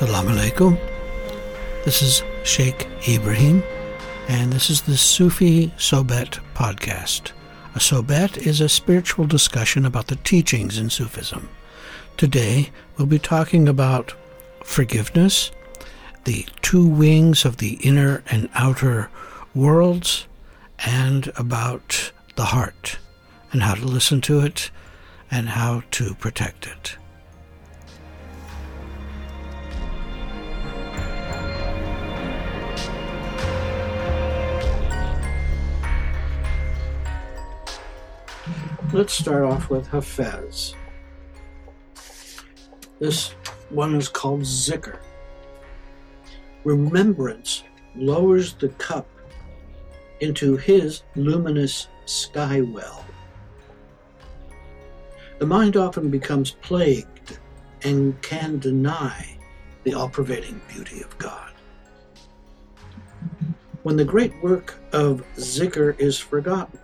Assalamu alaikum. This is Sheikh Ibrahim, and this is the Sufi Sohbet podcast. A Sohbet is a spiritual discussion about the teachings in Sufism. Today, we'll be talking about forgiveness, the two wings of the inner and outer worlds, and about the heart, and how to listen to it, and how to protect it. Let's start off with Hafez. This one is called Zikr. Remembrance lowers the cup into his luminous sky well. The mind often becomes plagued and can deny the all pervading beauty of God. When the great work of Zikr is forgotten,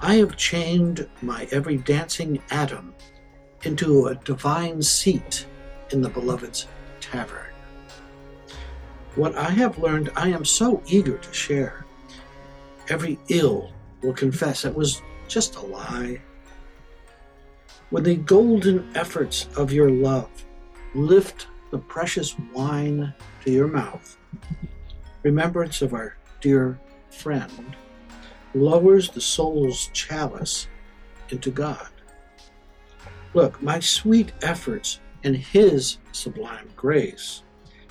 I have chained my every dancing atom into a divine seat in the beloved's tavern. What I have learned, I am so eager to share. Every ill will confess it was just a lie. When the golden efforts of your love lift the precious wine to your mouth, remembrance of our dear friend lowers the soul's chalice into God. Look, my sweet efforts and His sublime grace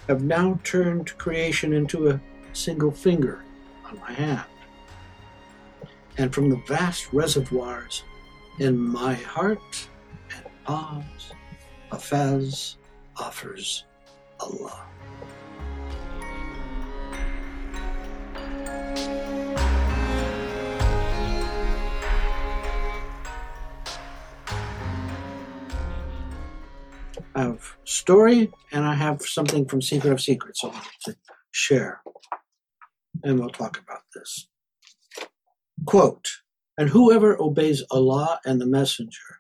have now turned creation into a single finger on my hand. And from the vast reservoirs in my heart and palms, Hafez offers Allah. Have story and I have something from Secret of Secrets I want to share. And we'll talk about this. Quote, and whoever obeys Allah and the Messenger,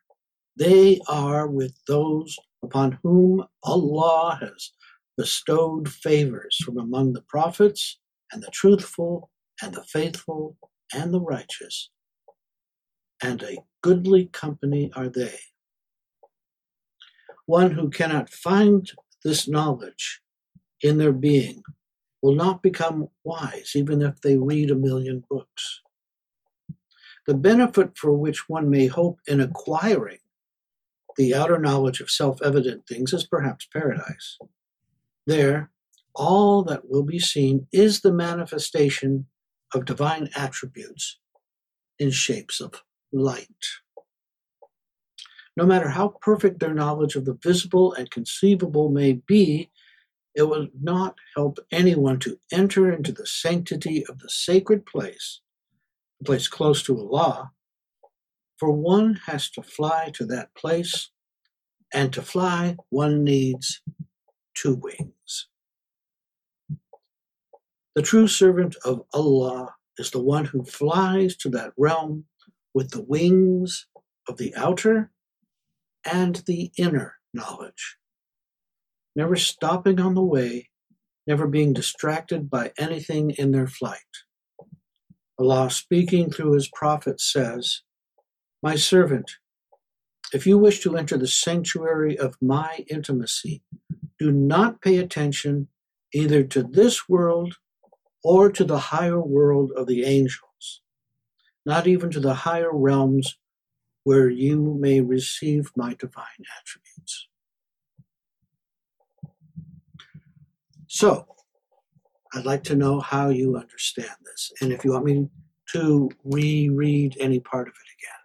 they are with those upon whom Allah has bestowed favors from among the prophets and the truthful and the faithful and the righteous. And a goodly company are they. One who cannot find this knowledge in their being will not become wise, even if they read a million books. The benefit for which one may hope in acquiring the outer knowledge of self evident things is perhaps paradise. There, all that will be seen is the manifestation of divine attributes in shapes of light. No matter how perfect their knowledge of the visible and conceivable may be, it will not help anyone to enter into the sanctity of the sacred place, a place close to Allah, for one has to fly to that place, and to fly one needs two wings. The true servant of Allah is the one who flies to that realm with the wings of the outer and the inner knowledge. Never stopping on the way, never being distracted by anything in their flight. Allah, speaking through His prophet, says, My servant, if you wish to enter the sanctuary of my intimacy, do not pay attention either to this world or to the higher world of the angels, not even to the higher realms where you may receive my divine attributes. So, I'd like to know how you understand this, and if you want me to reread any part of it again.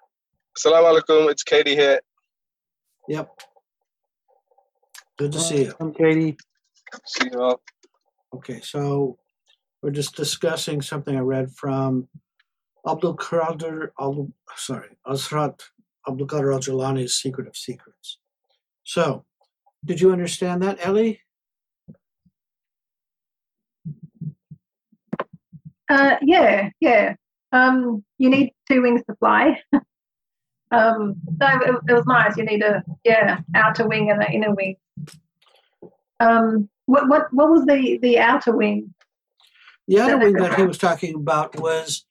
Assalamu alaikum, it's Katie here. Yep. Good to see you. I'm Katie. See you all. Okay, so we're just discussing something I read from Abdul Qadir, Al, sorry, Hazrat Abdul Qadir al Jilani's Secret of Secrets. So, did you understand that, Ellie? Uh, yeah, yeah. Um, you need two wings to fly. um, so it, it was nice. You need a yeah outer wing and an inner wing. Um, what what what was the the outer wing? The outer wing that he was talking about was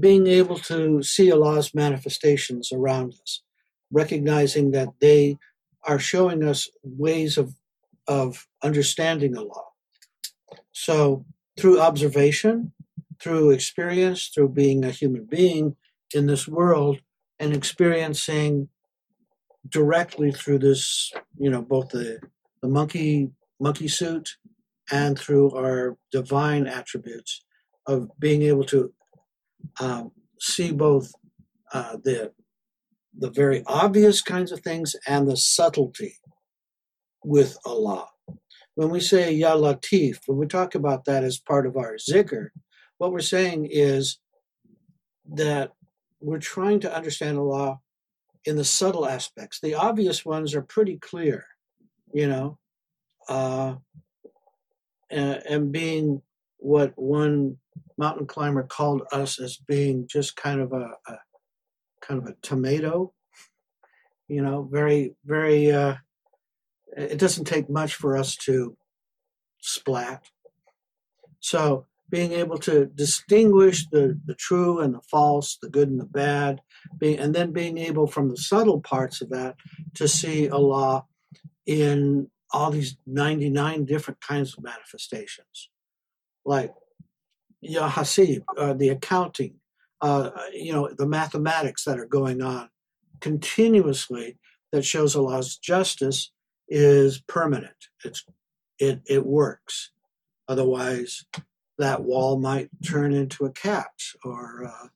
being able to see Allah's manifestations around us, recognizing that they are showing us ways of of understanding Allah. So through observation, through experience, through being a human being in this world and experiencing directly through this, you know, both the, the monkey monkey suit and through our divine attributes of being able to um, see both uh, the the very obvious kinds of things and the subtlety with Allah. When we say Ya Latif, when we talk about that as part of our zikr, what we're saying is that we're trying to understand Allah in the subtle aspects. The obvious ones are pretty clear, you know, uh, and, and being what one mountain climber called us as being just kind of a, a kind of a tomato, you know, very, very, uh, it doesn't take much for us to splat. So being able to distinguish the, the true and the false, the good and the bad, being, and then being able from the subtle parts of that to see Allah in all these 99 different kinds of manifestations. Like Hasib, uh, the accounting, uh, you know, the mathematics that are going on continuously that shows Allah's justice is permanent. It's it it works. Otherwise, that wall might turn into a cat or uh,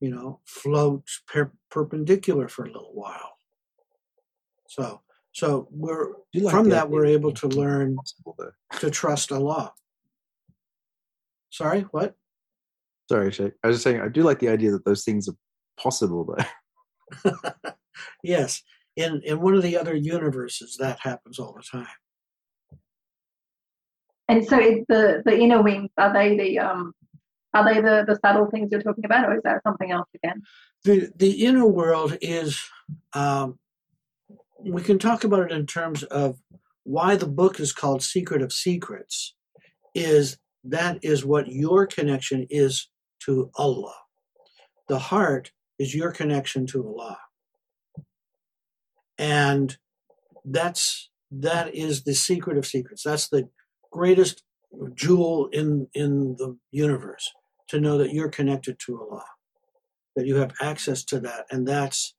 you know float per- perpendicular for a little while. So so we're from that idea we're able to learn to trust Allah. Sorry, what? Sorry, Shay. I was just saying I do like the idea that those things are possible though. yes, in in one of the other universes that happens all the time. And so it, the the inner wings are they the um are they the the subtle things you're talking about, or is that something else again? the the inner world is um, we can talk about it in terms of why the book is called secret of secrets is that is what your connection is to allah. The heart is your connection to allah. And that's that is the secret of secrets. That's the greatest jewel in in the universe to know that you're connected to allah that you have access to that. And that's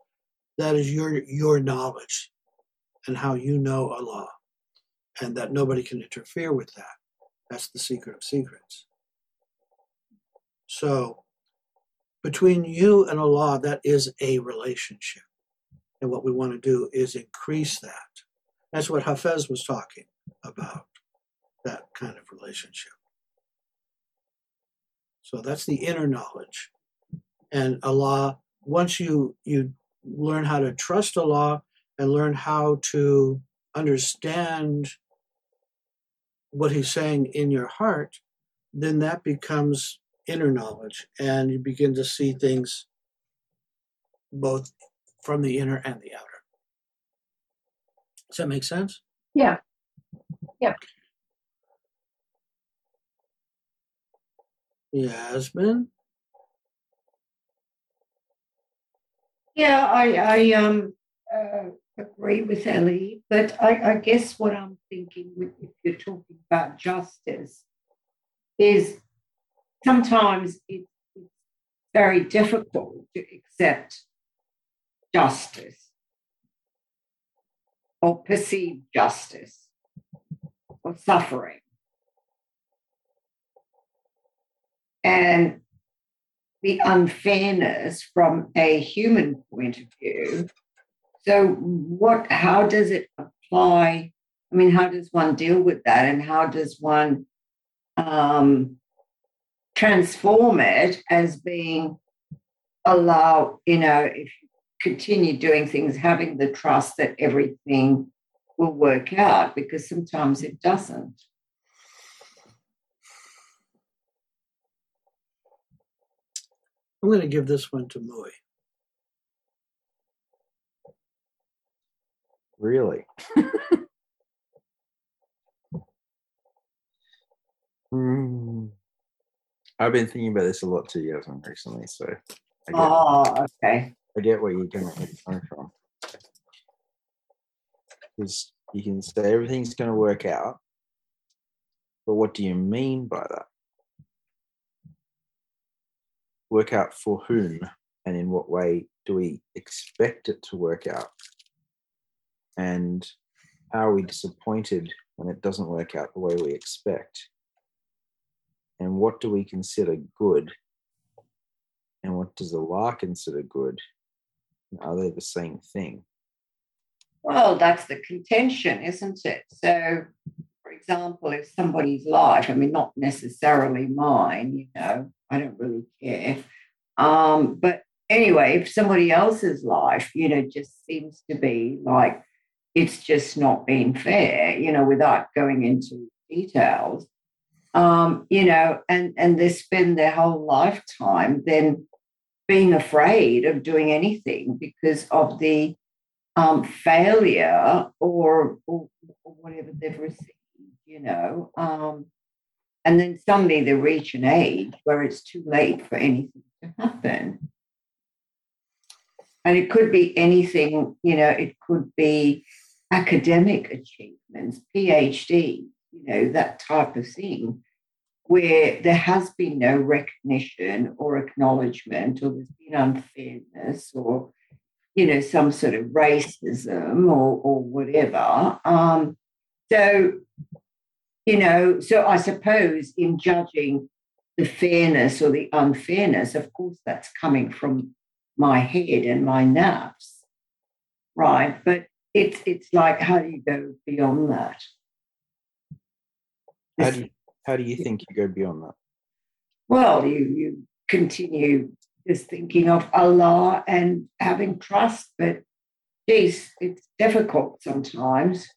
that is your your knowledge and how you know allah and that nobody can interfere with that that's the secret of secrets. So between you and allah that is a relationship. And what we want to do is increase that. That's what hafez was talking about that kind of relationship. So that's the inner knowledge. And Allah, once you you learn how to trust Allah and learn how to understand what He's saying in your heart, then that becomes inner knowledge, and you begin to see things both from the inner and the outer. Does that make sense? Yeah. Yeah. Yasmin? Yeah, I, I um uh, agree with Ellie, but I, I guess what I'm thinking, with, if you're talking about justice, is sometimes it's very difficult to accept justice or perceive justice or suffering. And the unfairness from a human point of view. So, what? How does it apply? I mean, how does one deal with that, and how does one um, transform it as being allow? You know, if you continue doing things, having the trust that everything will work out, because sometimes it doesn't. I'm going to give this one to Mui. Really? Mm. I've been thinking about this a lot too, Yasmin, recently. So I get, Oh, okay. I get where you're coming where you're coming from. Because you can say everything's going to work out, but what do you mean by that? Work out for whom and in what way do we expect it to work out? And how are we disappointed when it doesn't work out the way we expect? And what do we consider good? And what does Allah consider good? Are they the same thing? Well, that's the contention, isn't it? So, for example, if somebody's life, I mean, not necessarily mine, you know, I don't really care. Um, but anyway, if somebody else's life, you know, just seems to be like it's just not been fair, you know, without going into details, um, you know, and and they spend their whole lifetime then being afraid of doing anything because of the um, failure or, or, or whatever they've received, you know. Um, and then suddenly they reach an age where it's too late for anything to happen. And it could be anything, you know, it could be academic achievements, PhD, you know, that type of thing, where there has been no recognition or acknowledgement, or there's been unfairness, or, you know, some sort of racism or, or whatever. Um, so, you know, so I suppose in judging the fairness or the unfairness, of course, that's coming from my head and my nerves, right? But it's it's like how do you go beyond that? How do you, how do you think you go beyond that? Well, you you continue just thinking of Allah and having trust, but geez, it's difficult sometimes,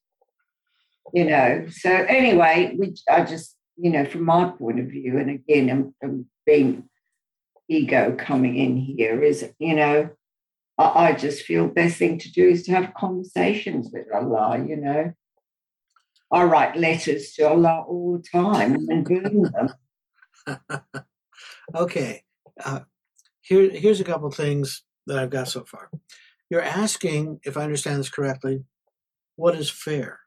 you know. So anyway, we I just you know from my point of view, and again, I'm, I'm being ego coming in here is you know I, I just feel the best thing to do is to have conversations with Allah, you know. I write letters to Allah all the time and burn them. okay. Uh, here, here's a couple things that I've got so far. You're asking, if I understand this correctly, what is fair?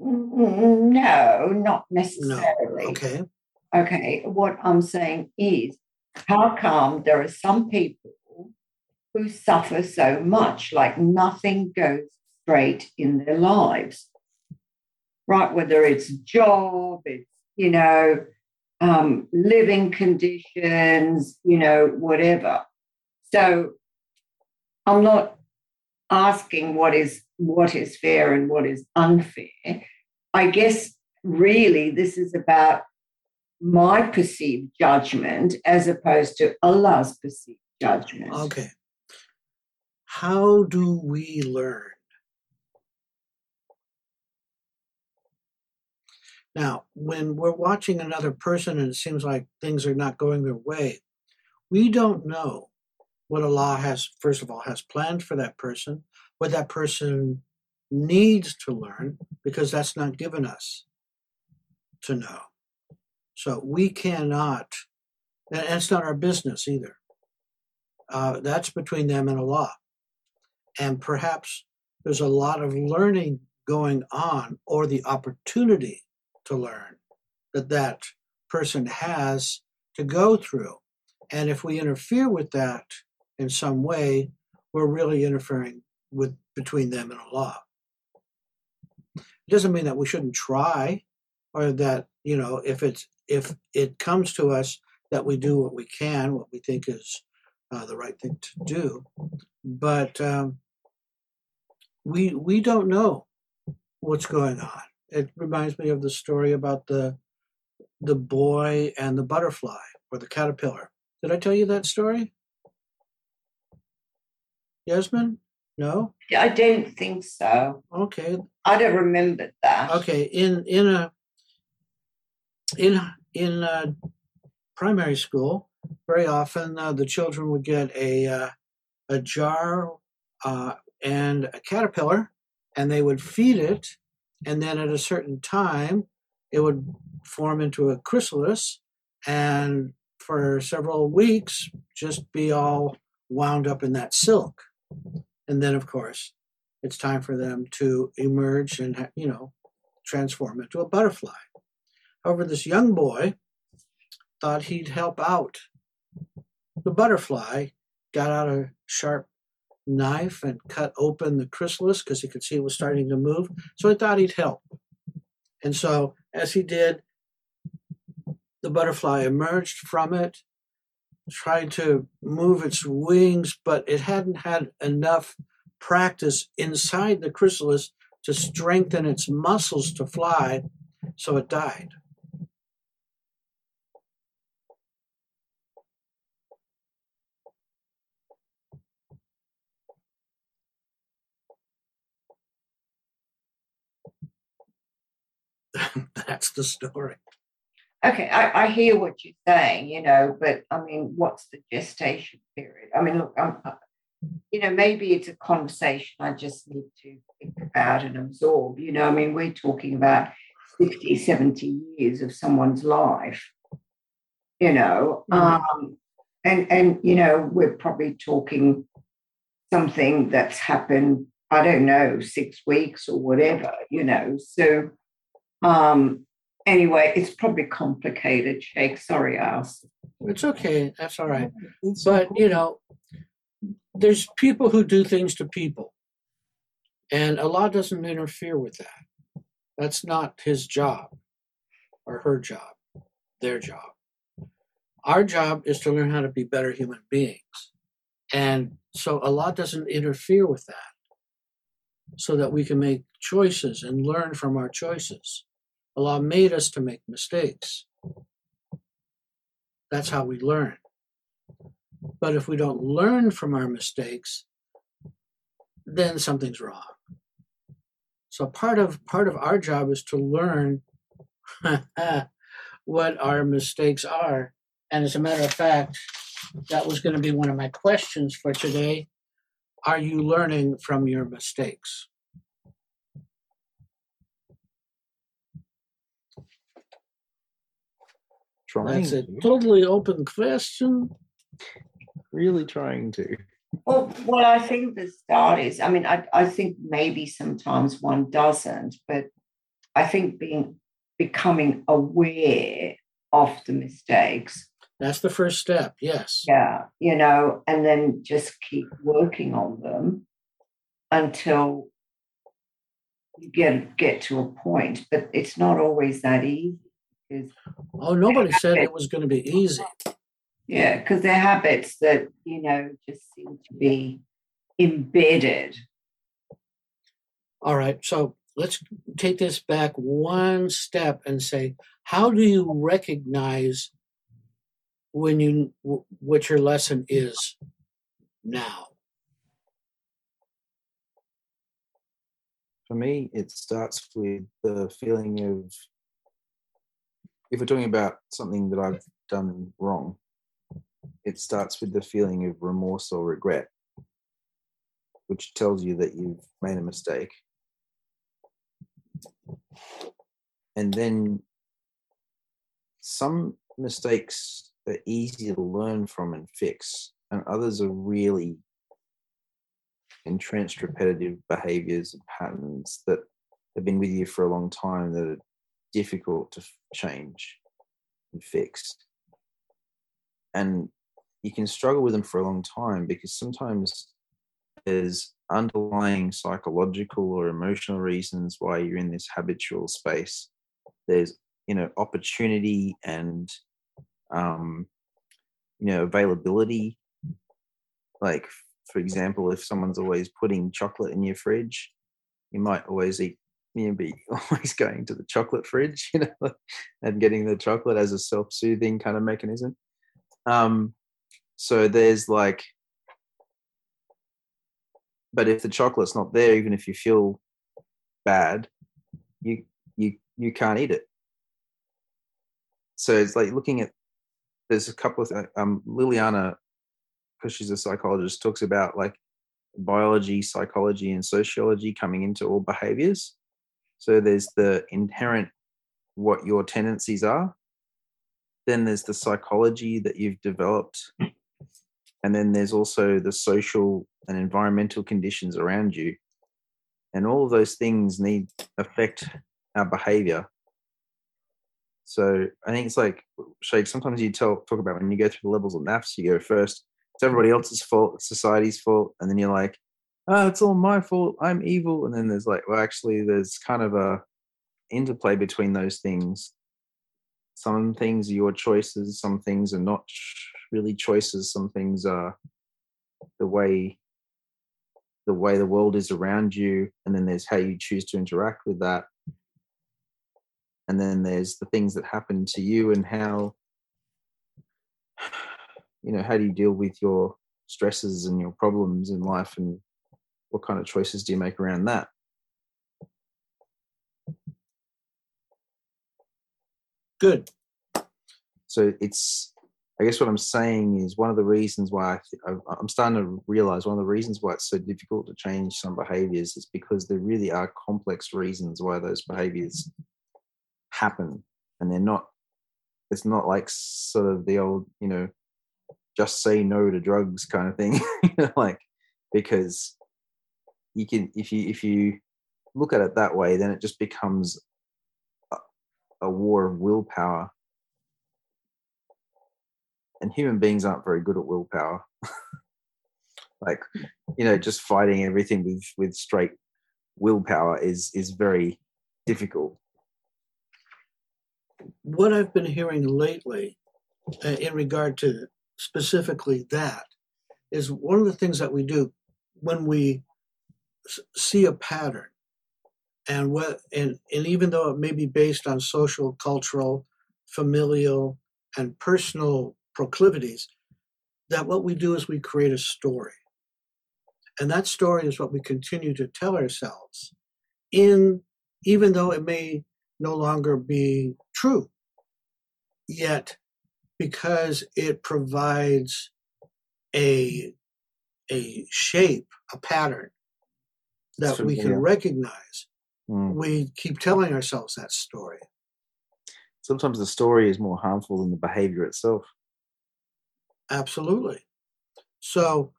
Mm, No, not No. necessarily. Okay. Okay, what I'm saying is, how come there are some people who suffer so much, like nothing goes straight in their lives, right? Whether it's job, it's, you know, um, living conditions, you know, whatever. So I'm not asking what is what is fair and what is unfair. I guess really this is about my perceived judgment as opposed to Allah's perceived judgment. Okay. How do we learn? Now, when we're watching another person and it seems like things are not going their way, we don't know what Allah has, first of all, has planned for that person, what that person needs to learn, because that's not given us to know. So we cannot, and it's not our business either. Uh, that's between them and Allah. And perhaps there's a lot of learning going on or the opportunity to learn that that person has to go through. And if we interfere with that in some way, we're really interfering with between them and Allah. It doesn't mean that we shouldn't try or that, you know, if it's if it comes to us that we do what we can, what we think is uh, the right thing to do. But um, we we don't know what's going on. It reminds me of the story about the the boy and the butterfly or the caterpillar. Did I tell you that story? Yasmin? No? I don't think so. Okay. I don't remember that. Okay. In in a in in uh, primary school, very often uh, the children would get a uh, a jar uh, and a caterpillar, and they would feed it, and then at a certain time, it would form into a chrysalis and for several weeks just be all wound up in that silk. And then, of course, it's time for them to emerge and, you know, transform into a butterfly. However, this young boy thought he'd help out the butterfly, got out a sharp knife and cut open the chrysalis because he could see it was starting to move. So he thought he'd help. And so, as he did, the butterfly emerged from it, tried to move its wings, but it hadn't had enough practice inside the chrysalis to strengthen its muscles to fly, so it died. That's the story. Okay, I, I hear what you're saying, you know, but I mean, what's the gestation period? I mean, look, I'm, uh, you know, maybe it's a conversation I just need to think about and absorb. You know, I mean, we're talking about 60, 70 years of someone's life, you know, Mhm. um, and, and, you know, we're probably talking something that's happened, I don't know, six weeks or whatever, you know, so, um, anyway, it's probably complicated, Sheikh. Sorry, asked. It's okay. That's all right. But, you know, there's people who do things to people, and Allah doesn't interfere with that. That's not His job or her job, their job. Our job is to learn how to be better human beings. And so Allah doesn't interfere with that so that we can make choices and learn from our choices. Allah made us to make mistakes. That's how we learn. But if we don't learn from our mistakes, then something's wrong. So part of part of our job is to learn what our mistakes are. And as a matter of fact, that was going to be one of my questions for today. Are you learning from your mistakes? Trying That's a to, totally open question. really trying to. Well, well, I think the start is, I mean, I, I think maybe sometimes one doesn't, but I think being becoming aware of the mistakes, That's the first step. Yes. yeah, you know, and then just keep working on them until you get get to a point. But it's not always that easy because Oh, nobody said it was going to be easy. Yeah, because they're habits that, you know, just seem to be embedded. All right. So let's take this back one step and say, how do you recognize when you what your lesson is now? For me, it starts with the feeling of if we're talking about something that I've done wrong, it starts with the feeling of remorse or regret, which tells you that you've made a mistake. And then some mistakes are easy to learn from and fix, and others are really entrenched repetitive behaviors and patterns that have been with you for a long time that are difficult to change and fix. And you can struggle with them for a long time because sometimes there's underlying psychological or emotional reasons why you're in this habitual space. There's, you know, opportunity and, um, you know, availability. Like, for example, if someone's always putting chocolate in your fridge, you might always eat know, be always going to the chocolate fridge, you know, and getting the chocolate as a self-soothing kind of mechanism. Um, so there's like, but if the chocolate's not there, even if you feel bad, you you you can't eat it. So it's like looking at. There's a couple of um, Liliana, because she's a psychologist, talks about like biology, psychology, and sociology coming into all behaviors. So there's the inherent what your tendencies are. Then there's the psychology that you've developed. And then there's also the social and environmental conditions around you. And all of those things need affect our behavior. So I think it's like Sheikh, sometimes you tell talk about when you go through the levels of nafs, you go first, it's everybody else's fault, it's society's fault, and then you're like, oh, it's all my fault, I'm evil. And then there's like, well, actually there's kind of a interplay between those things. Some things are your choices, some things are not really choices, some things are the way the way the world is around you, and then there's how you choose to interact with that and then there's the things that happen to you and how you know how do you deal with your stresses and your problems in life and what kind of choices do you make around that Good. so it's i guess what i'm saying is one of the reasons why I i'm starting to realize one of the reasons why it's so difficult to change some behaviors is because there really are complex reasons why those behaviors happen and they're not it's not like sort of the old you know just say no to drugs kind of thing like because you can if you if you look at it that way then it just becomes a, a war of willpower. And human beings aren't very good at willpower. Like you know just fighting everything with with straight willpower is is very difficult. What I've been hearing lately uh, in regard to specifically that is one of the things that we do when we see a pattern. And what and, and even though it may be based on social cultural familial and personal proclivities that what we do is we create a story. And that story is what we continue to tell ourselves in even though it may no longer be true yet because it provides a a shape a pattern that we can familiar. recognize Mm. we keep telling ourselves that story. Sometimes the story is more harmful than the behavior itself. Absolutely. So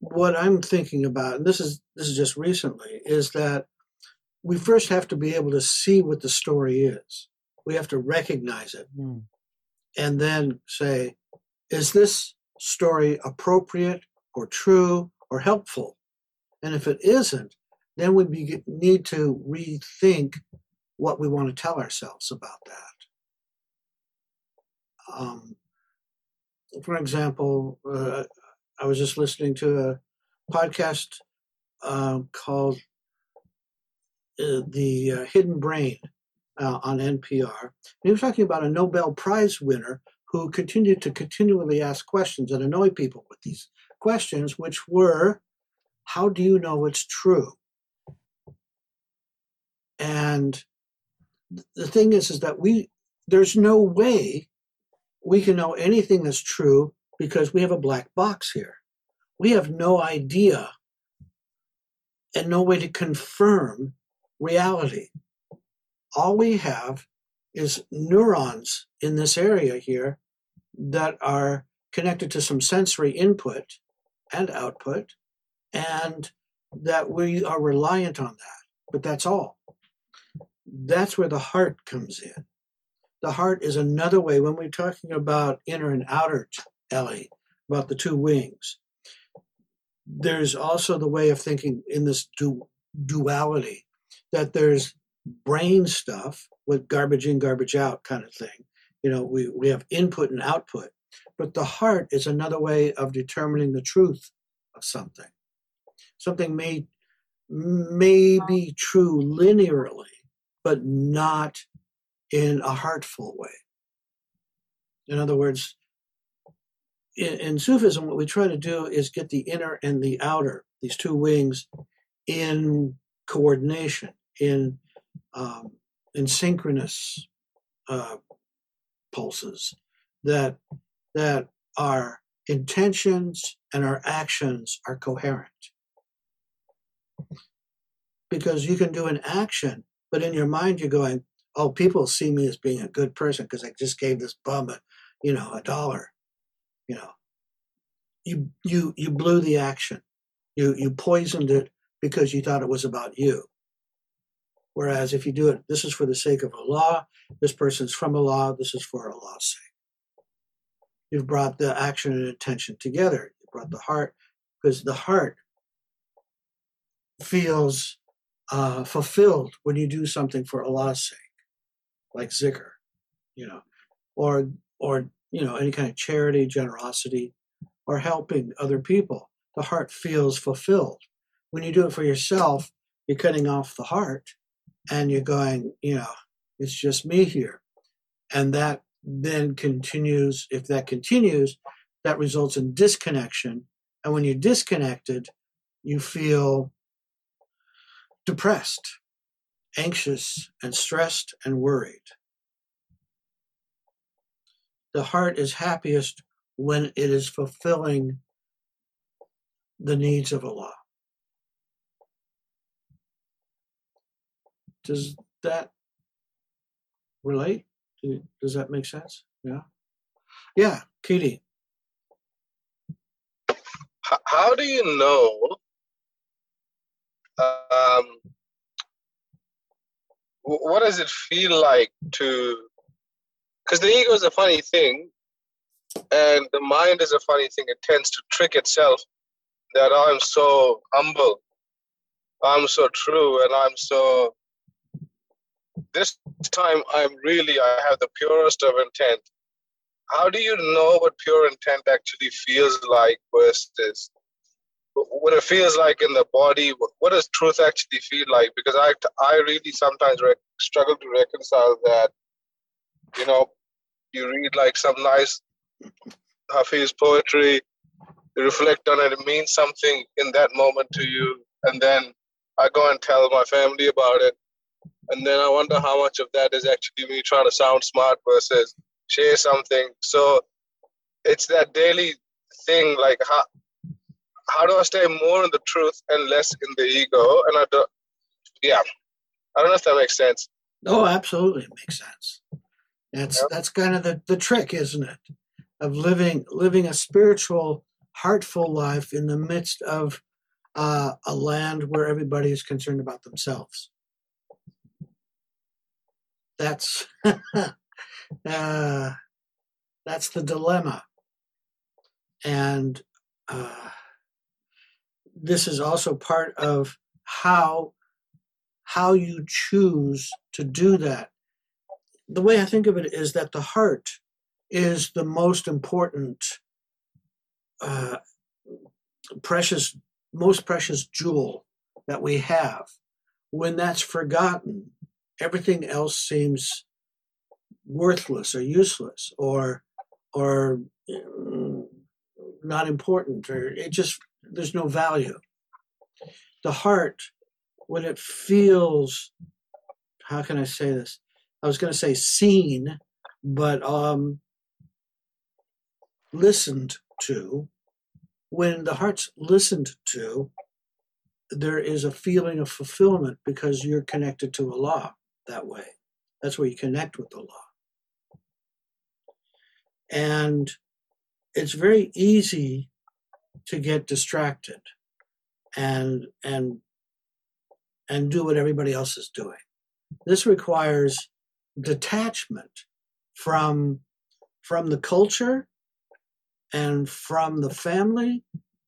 what i'm thinking about and this is this is just recently is that we first have to be able to see what the story is. We have to recognize it and then say is this story appropriate or true or helpful and if it isn't then we be, need to rethink what we want to tell ourselves about that um, for example, uh, I was just listening to a podcast uh, called uh, The uh, Hidden Brain uh, on NPR. And he was talking about a Nobel Prize winner who continued to continually ask questions and annoy people with these questions, which were, How do you know it's true? And the thing is, is that we, there's no way we can know anything that's true because we have a black box here. We have no idea and no way to confirm reality. All we have is neurons in this area here that are connected to some sensory input and output, and that we are reliant on that. But that's all. That's where the heart comes in the heart is another way when we're talking about inner and outer Ellie, about the two wings. There's also the way of thinking in this du- duality that there's brain stuff with garbage in, garbage out kind of thing. You know, we, we have input and output, but the heart is another way of determining the truth of something. Something may may be true linearly, but not in a heartful way. In other words, in, in, Sufism, what we try to do is get the inner and the outer, these two wings, in coordination, in um, in synchronous uh, pulses that that our intentions and our actions are coherent. Because you can do an action, but in your mind you're going, oh, people see me as being a good person because I just gave this bum a, you know, a dollar. You know, you you you blew the action. You you poisoned it because you thought it was about you. Whereas if you do it, this is for the sake of Allah, this person's from Allah, this is for Allah's sake. You've brought the action and intention together. You brought the heart, because the heart feels uh, fulfilled when you do something for Allah's sake, like zikr, you know, or or you know any kind of charity, generosity, or helping other people. The heart feels fulfilled. When you do it for yourself, you're cutting off the heart and you're going, you know, it's just me here. And that then continues, if that continues, that results in disconnection. And when you're disconnected, you feel depressed, anxious, and stressed and worried. The heart is happiest when it is fulfilling the needs of Allah. Does that relate? Does that make sense? Yeah. Yeah, Katie. How do you know? Um, what does it feel like to? Because the ego is a funny thing, and the mind is a funny thing. It tends to trick itself that I'm so humble, I'm so true, and I'm so this time I'm really, I have the purest of intent. How do you know what pure intent actually feels like versus what it feels like in the body? What does truth actually feel like? Because I, I really sometimes re- struggle to reconcile that. You know, you read like some nice Hafiz poetry, you reflect on it, it means something in that moment to you, and then I go and tell my family about it, and then I wonder how much of that is actually me trying to sound smart versus share something. So it's that daily thing, like how how do I stay more in the truth and less in the ego? And I don't, yeah, I don't know if that makes sense. Oh, absolutely, it makes sense. That's yep. that's kind of the, the trick, isn't it? Of living living a spiritual, heartful life in the midst of uh, a land where everybody is concerned about themselves that's uh, that's the dilemma and uh, this is also part of how how you choose to do that. The way i think of it is that the heart is the most important uh, precious most precious jewel that we have. When that's forgotten everything else seems worthless or useless or or mm, not important or it just there's no value the heart when it feels how can i say this i was going to say seen but um listened to when the heart's listened to there is a feeling of fulfillment because you're connected to Allah that way. That's where you connect with law. And it's very easy to get distracted and and and do what everybody else is doing. This requires detachment from from the culture and from the family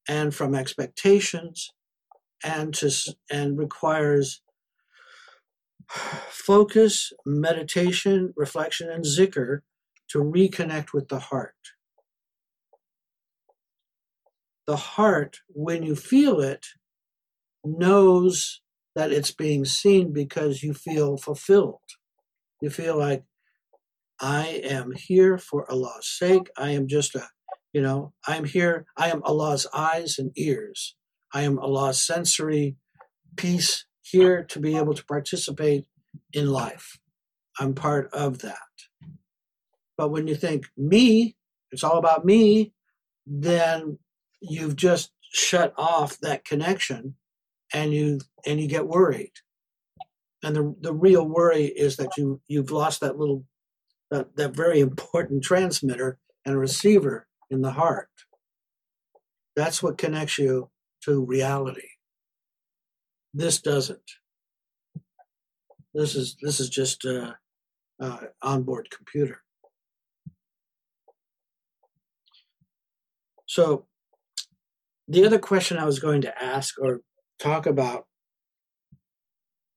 and from expectations and to and requires focus, meditation, reflection, and zikr to reconnect with the heart. The heart, when you feel it, knows that it's being seen because you feel fulfilled. You feel like, I am here for Allah's sake. I am just a, you know, I'm here. I am Allah's eyes and ears. I am Allah's sensory piece here to be able to participate in life. I'm part of that. But when you think me, it's all about me, then you've just shut off that connection and you and you get worried. and the the real worry is that you you've lost that little that, that very important transmitter and receiver in the heart. That's what connects you to reality. This doesn't. This is this is just a, a onboard computer. So, the other question I was going to ask or talk about,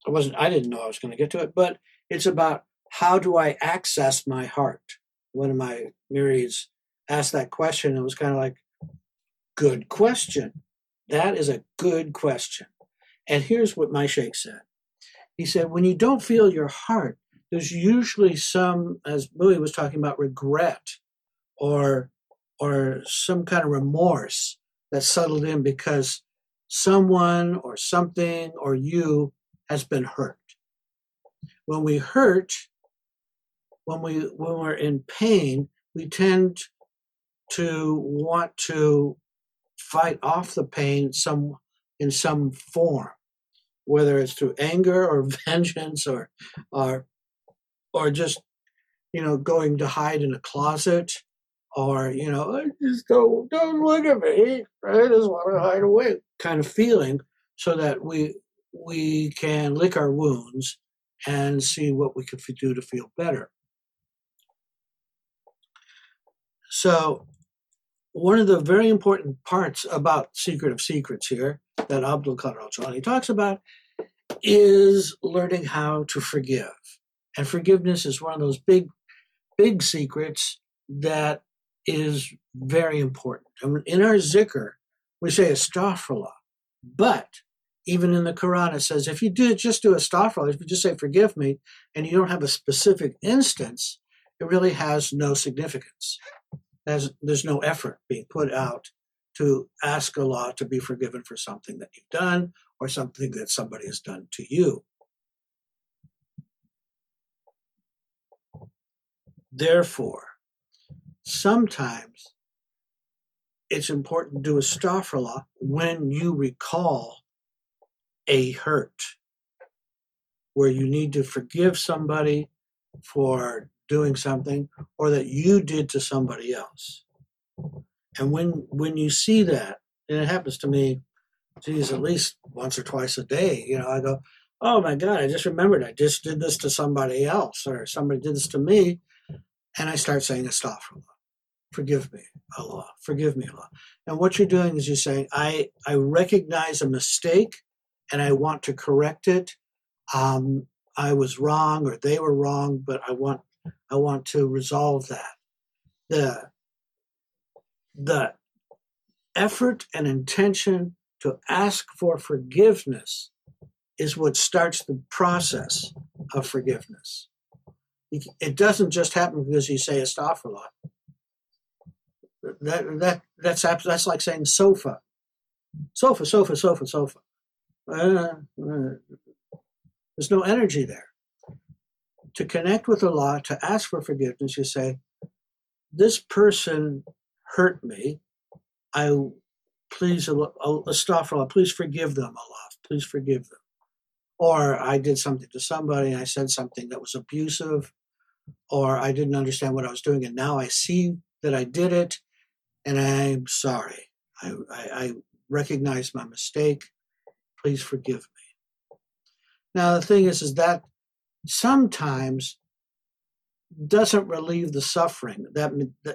I wasn't. I didn't know I was going to get to it, but it's about how do I access my heart. One of my murids asked that question. And it was kind of like, good question. That is a good question. And here's what my sheikh said. He said, when you don't feel your heart, there's usually some, as Bowie was talking about, regret or or some kind of remorse that settled in because someone or something or you has been hurt. When we hurt, when we when we're in pain, we tend to want to fight off the pain some in some form, whether it's through anger or vengeance or or or just you know going to hide in a closet or you know just don't don't look at me I just want to hide away kind of feeling so that we we can lick our wounds and see what we could do to feel better. So one of the very important parts about Secret of Secrets here that Abdul Qadir al talks about is learning how to forgive. And forgiveness is one of those big, big secrets that is very important. And in our zikr, we say astaghfirullah. But even in the Quran, it says if you do just do astaghfirullah, if you just say forgive me, and you don't have a specific instance, it really has no significance. There's, there's no effort being put out to ask Allah to be forgiven for something that you've done or something that somebody has done to you. Therefore, sometimes it's important to do a astaghfirullah when you recall a hurt, where you need to forgive somebody for doing something or that you did to somebody else. And when when you see that, and it happens to me, geez, at least once or twice a day, you know, I go, oh my God, I just remembered I just did this to somebody else or somebody did this to me. And I start saying a astaghfirullah. Forgive me, Allah. Forgive me, Allah. And what you're doing is you're saying, I, I recognize a mistake and I want to correct it. Um, I was wrong or they were wrong, but I want I want to resolve that. The, the effort and intention to ask for forgiveness is what starts the process of forgiveness. It doesn't just happen because you say astaghfirullah. That, that, that's, that's like saying sofa. Sofa, sofa, sofa, sofa. Uh, uh, there's no energy there to connect with Allah, to ask for forgiveness, you say, This person hurt me. I please, astaghfirullah, please forgive them, Allah, please forgive them. Or I did something to somebody, and I said something that was abusive, or I didn't understand what I was doing, and now I see that I did it, and I'm sorry. I, I, I recognize my mistake. Please forgive me. Now the thing is, is that sometimes doesn't relieve the suffering that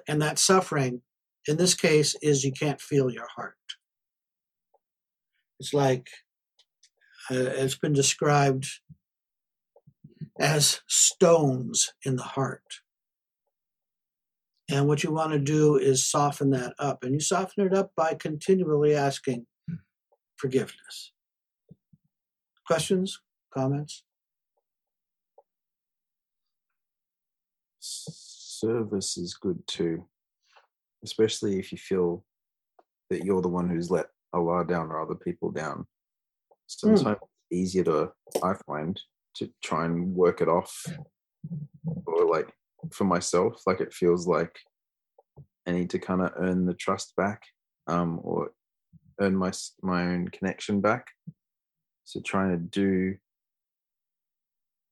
and that suffering in this case is you can't feel your heart it's like uh, it's been described as stones in the heart and what you want to do is soften that up and you soften it up by continually asking forgiveness questions comments service is good too, especially if you feel that you're the one who's let Allah down or other people down. Sometimes mm. it's easier to, I find, to try and work it off. Or like for myself, like it feels like I need to kind of earn the trust back um, or earn my my own connection back. So trying to do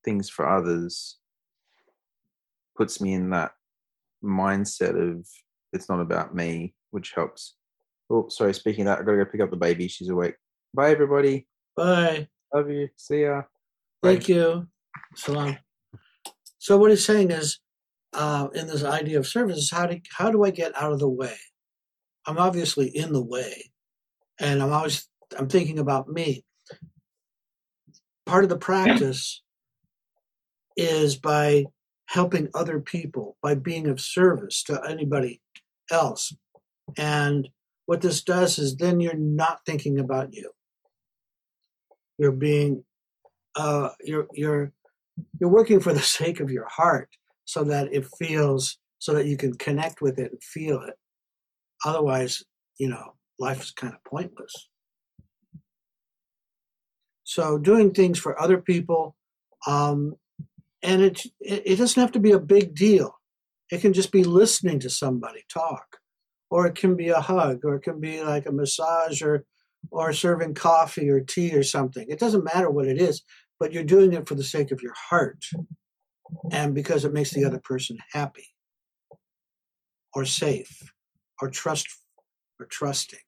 things for others puts me in that mindset of it's not about me, which helps. Oh, sorry. Speaking of that, I gotta go pick up the baby. She's awake. Bye, everybody. Bye. Love you. See ya. Thank you. Salam. So what he's saying is, uh, in this idea of service, is how do how do I get out of the way? I'm obviously in the way, and I'm always I'm thinking about me. Part of the practice is by helping other people, by being of service to anybody else. And what this does is then you're not thinking about you. You're being uh, you're you're you're working for the sake of your heart so that it feels so that you can connect with it and feel it. Otherwise you know life is kind of pointless. So doing things for other people um, and it, it doesn't have to be a big deal. It can just be listening to somebody talk or it can be a hug or it can be like a massage or or serving coffee or tea or something. It doesn't matter what it is but you're doing it for the sake of your heart and because it makes the other person happy or safe or trust or trusting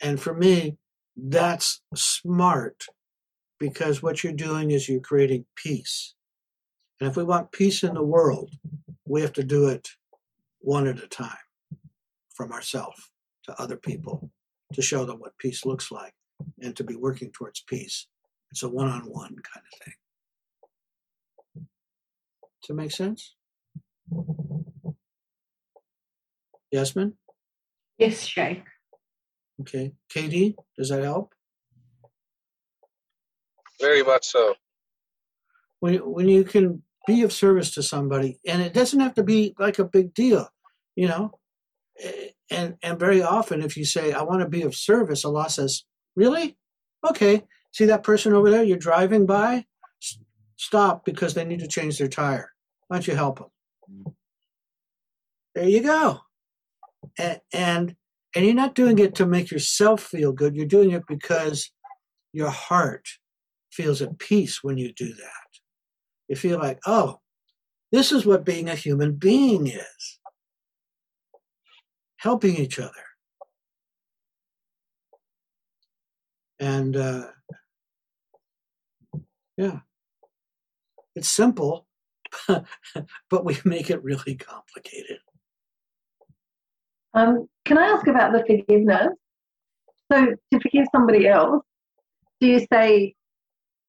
and for me that's smart because what you're doing is you're creating peace and if we want peace in the world we have to do it one at a time from ourselves to other people to show them what peace looks like and to be working towards peace. It's a one on one kind of thing. Does that make sense? Yasmin? Yes, Sheikh. Okay. Katie, does that help? Very much so. When, when you can be of service to somebody, and it doesn't have to be like a big deal, you know? And, and very often, if you say, I want to be of service, Allah says, Really? Okay. See that person over there? You're driving by? Stop because they need to change their tire. Why don't you help them? There you go. And, and and you're not doing it to make yourself feel good. You're doing it because your heart feels at peace when you do that. You feel like, oh, this is what being a human being is helping each other. And uh, yeah, it's simple, but we make it really complicated. Um, can I ask about the forgiveness? So, to forgive somebody else, do you say,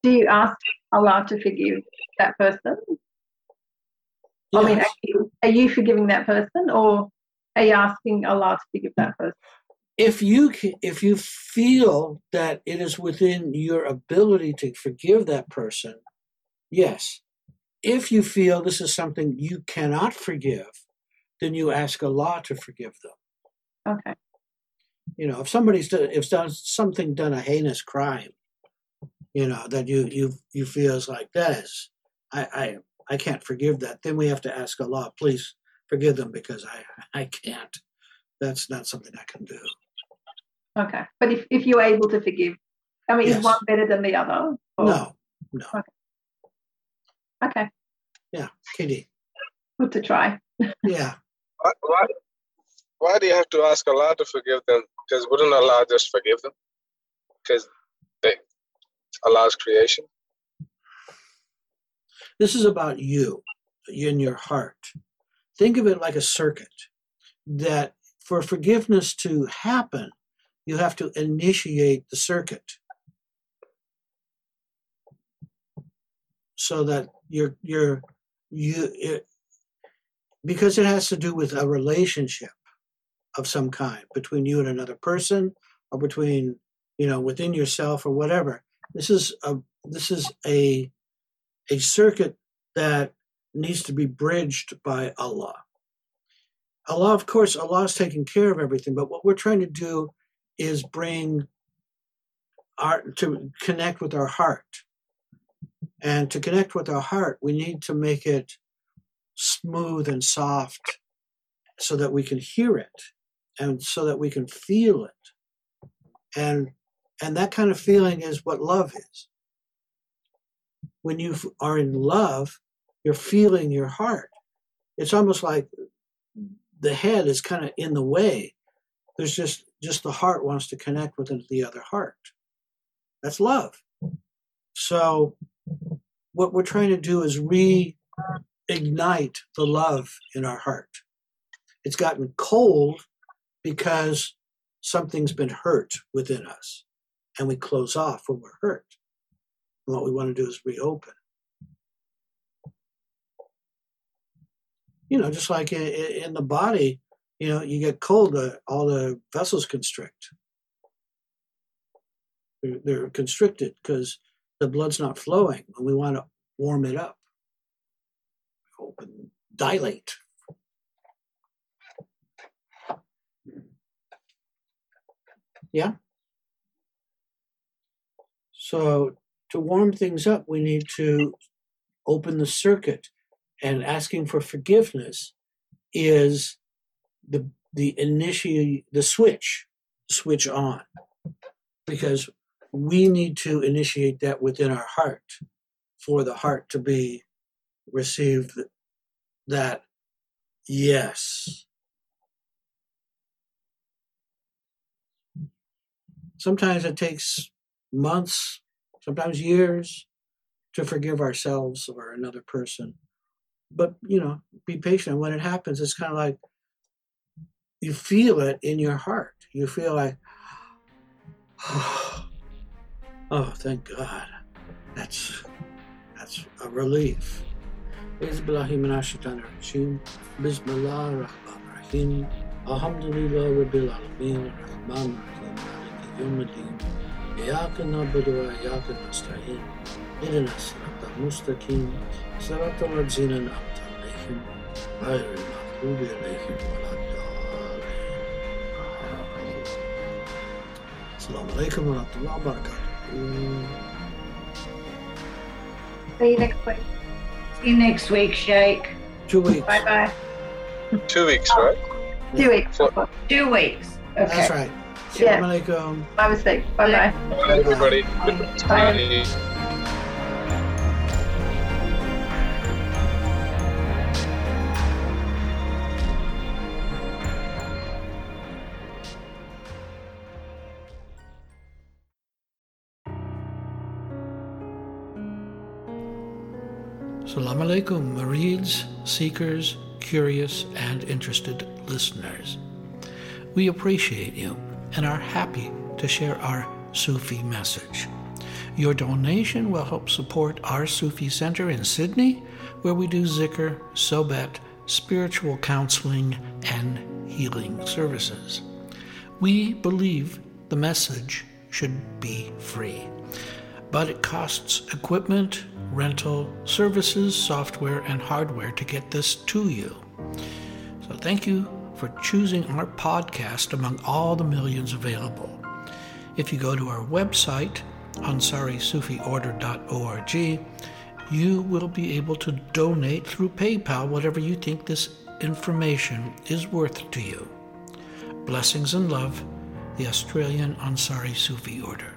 do you ask Allah to forgive that person? I mean, are you, are you forgiving that person, or are you asking Allah to forgive that person? if you if you feel that it is within your ability to forgive that person yes if you feel this is something you cannot forgive then you ask allah to forgive them Okay. you know if somebody's done if done something done a heinous crime you know that you you you feel is like that is i i i can't forgive that then we have to ask allah please forgive them because i i can't that's not something i can do Okay. But if, if you're able to forgive, I mean, Yes. is one better than the other? Or- no no Okay. Yeah kitty Good to try. yeah Why, why, why do you have to ask Allah to forgive them? Because wouldn't Allah just forgive them? Because they, Allah's creation. This is about you in your heart. Think of it like a circuit that for forgiveness to happen, you have to initiate the circuit so that you're you're you it, because it has to do with a relationship of some kind between you and another person or between you know within yourself or whatever this is a this is a a circuit that needs to be bridged by Allah. Allah, of course, Allah is taking care of everything, but what we're trying to do is bring our to connect with our heart. And to connect with our heart, we need to make it smooth and soft so that we can hear it and so that we can feel it. And and that kind of feeling is what love is. when you are in love, you're feeling your heart. It's almost like the head is kind of in the way. There's just just the heart wants to connect with the other heart. That's love. So what we're trying to do is reignite the love in our heart. It's gotten cold because something's been hurt within us and we close off when we're hurt. And what we want to do is reopen. You know, just like in, in the body, you know, you get cold, uh, all the vessels constrict. They're, they're constricted because the blood's not flowing, and we want to warm it up, open, dilate. Yeah. So to warm things up, we need to open the circuit, and asking for forgiveness is the the initiate the switch switch on because we need to initiate that within our heart for the heart to be received that yes. Sometimes it takes months sometimes years to forgive ourselves or another person. But you know be patient. When it happens it's kind of like you feel it in your heart. You feel like oh thank god that's that's a relief Bismillah min ash-shaytan rajim Bismillah ar-Rahman ar-Rahim Alhamdulillah Rabbil Alameen Rahman Rahim Maliki Yawmiddin إياك نعبد وإياك نستعين اهدنا الصراط المستقيم صراط الذين أنعمت عليهم غير المغضوب عليهم ولا الضالين السلام عليكم ورحمة الله وبركاته See you next week. See you next week, Sheikh. Two weeks. Bye bye. Two weeks, right? Two weeks. Four. Two weeks. Okay. That's right. Yeah. Assalamu alaikum. Bye mistake. Bye bye. Bye, everybody. Bye. Assalamu alaikum, Murids, seekers, curious, and interested listeners. We appreciate you and are happy to share our Sufi message. Your donation will help support our Sufi Center in Sydney, where we do zikr, Sohbet, spiritual counseling, and healing services. We believe the message should be free, but it costs equipment, rental, services, software, and hardware to get this to you. So thank you for choosing our podcast among all the millions available. If you go to our website, ansarisufiorder.org, you will be able to donate through PayPal whatever you think this information is worth to you. Blessings and love, the Australian Ansari Sufi Order.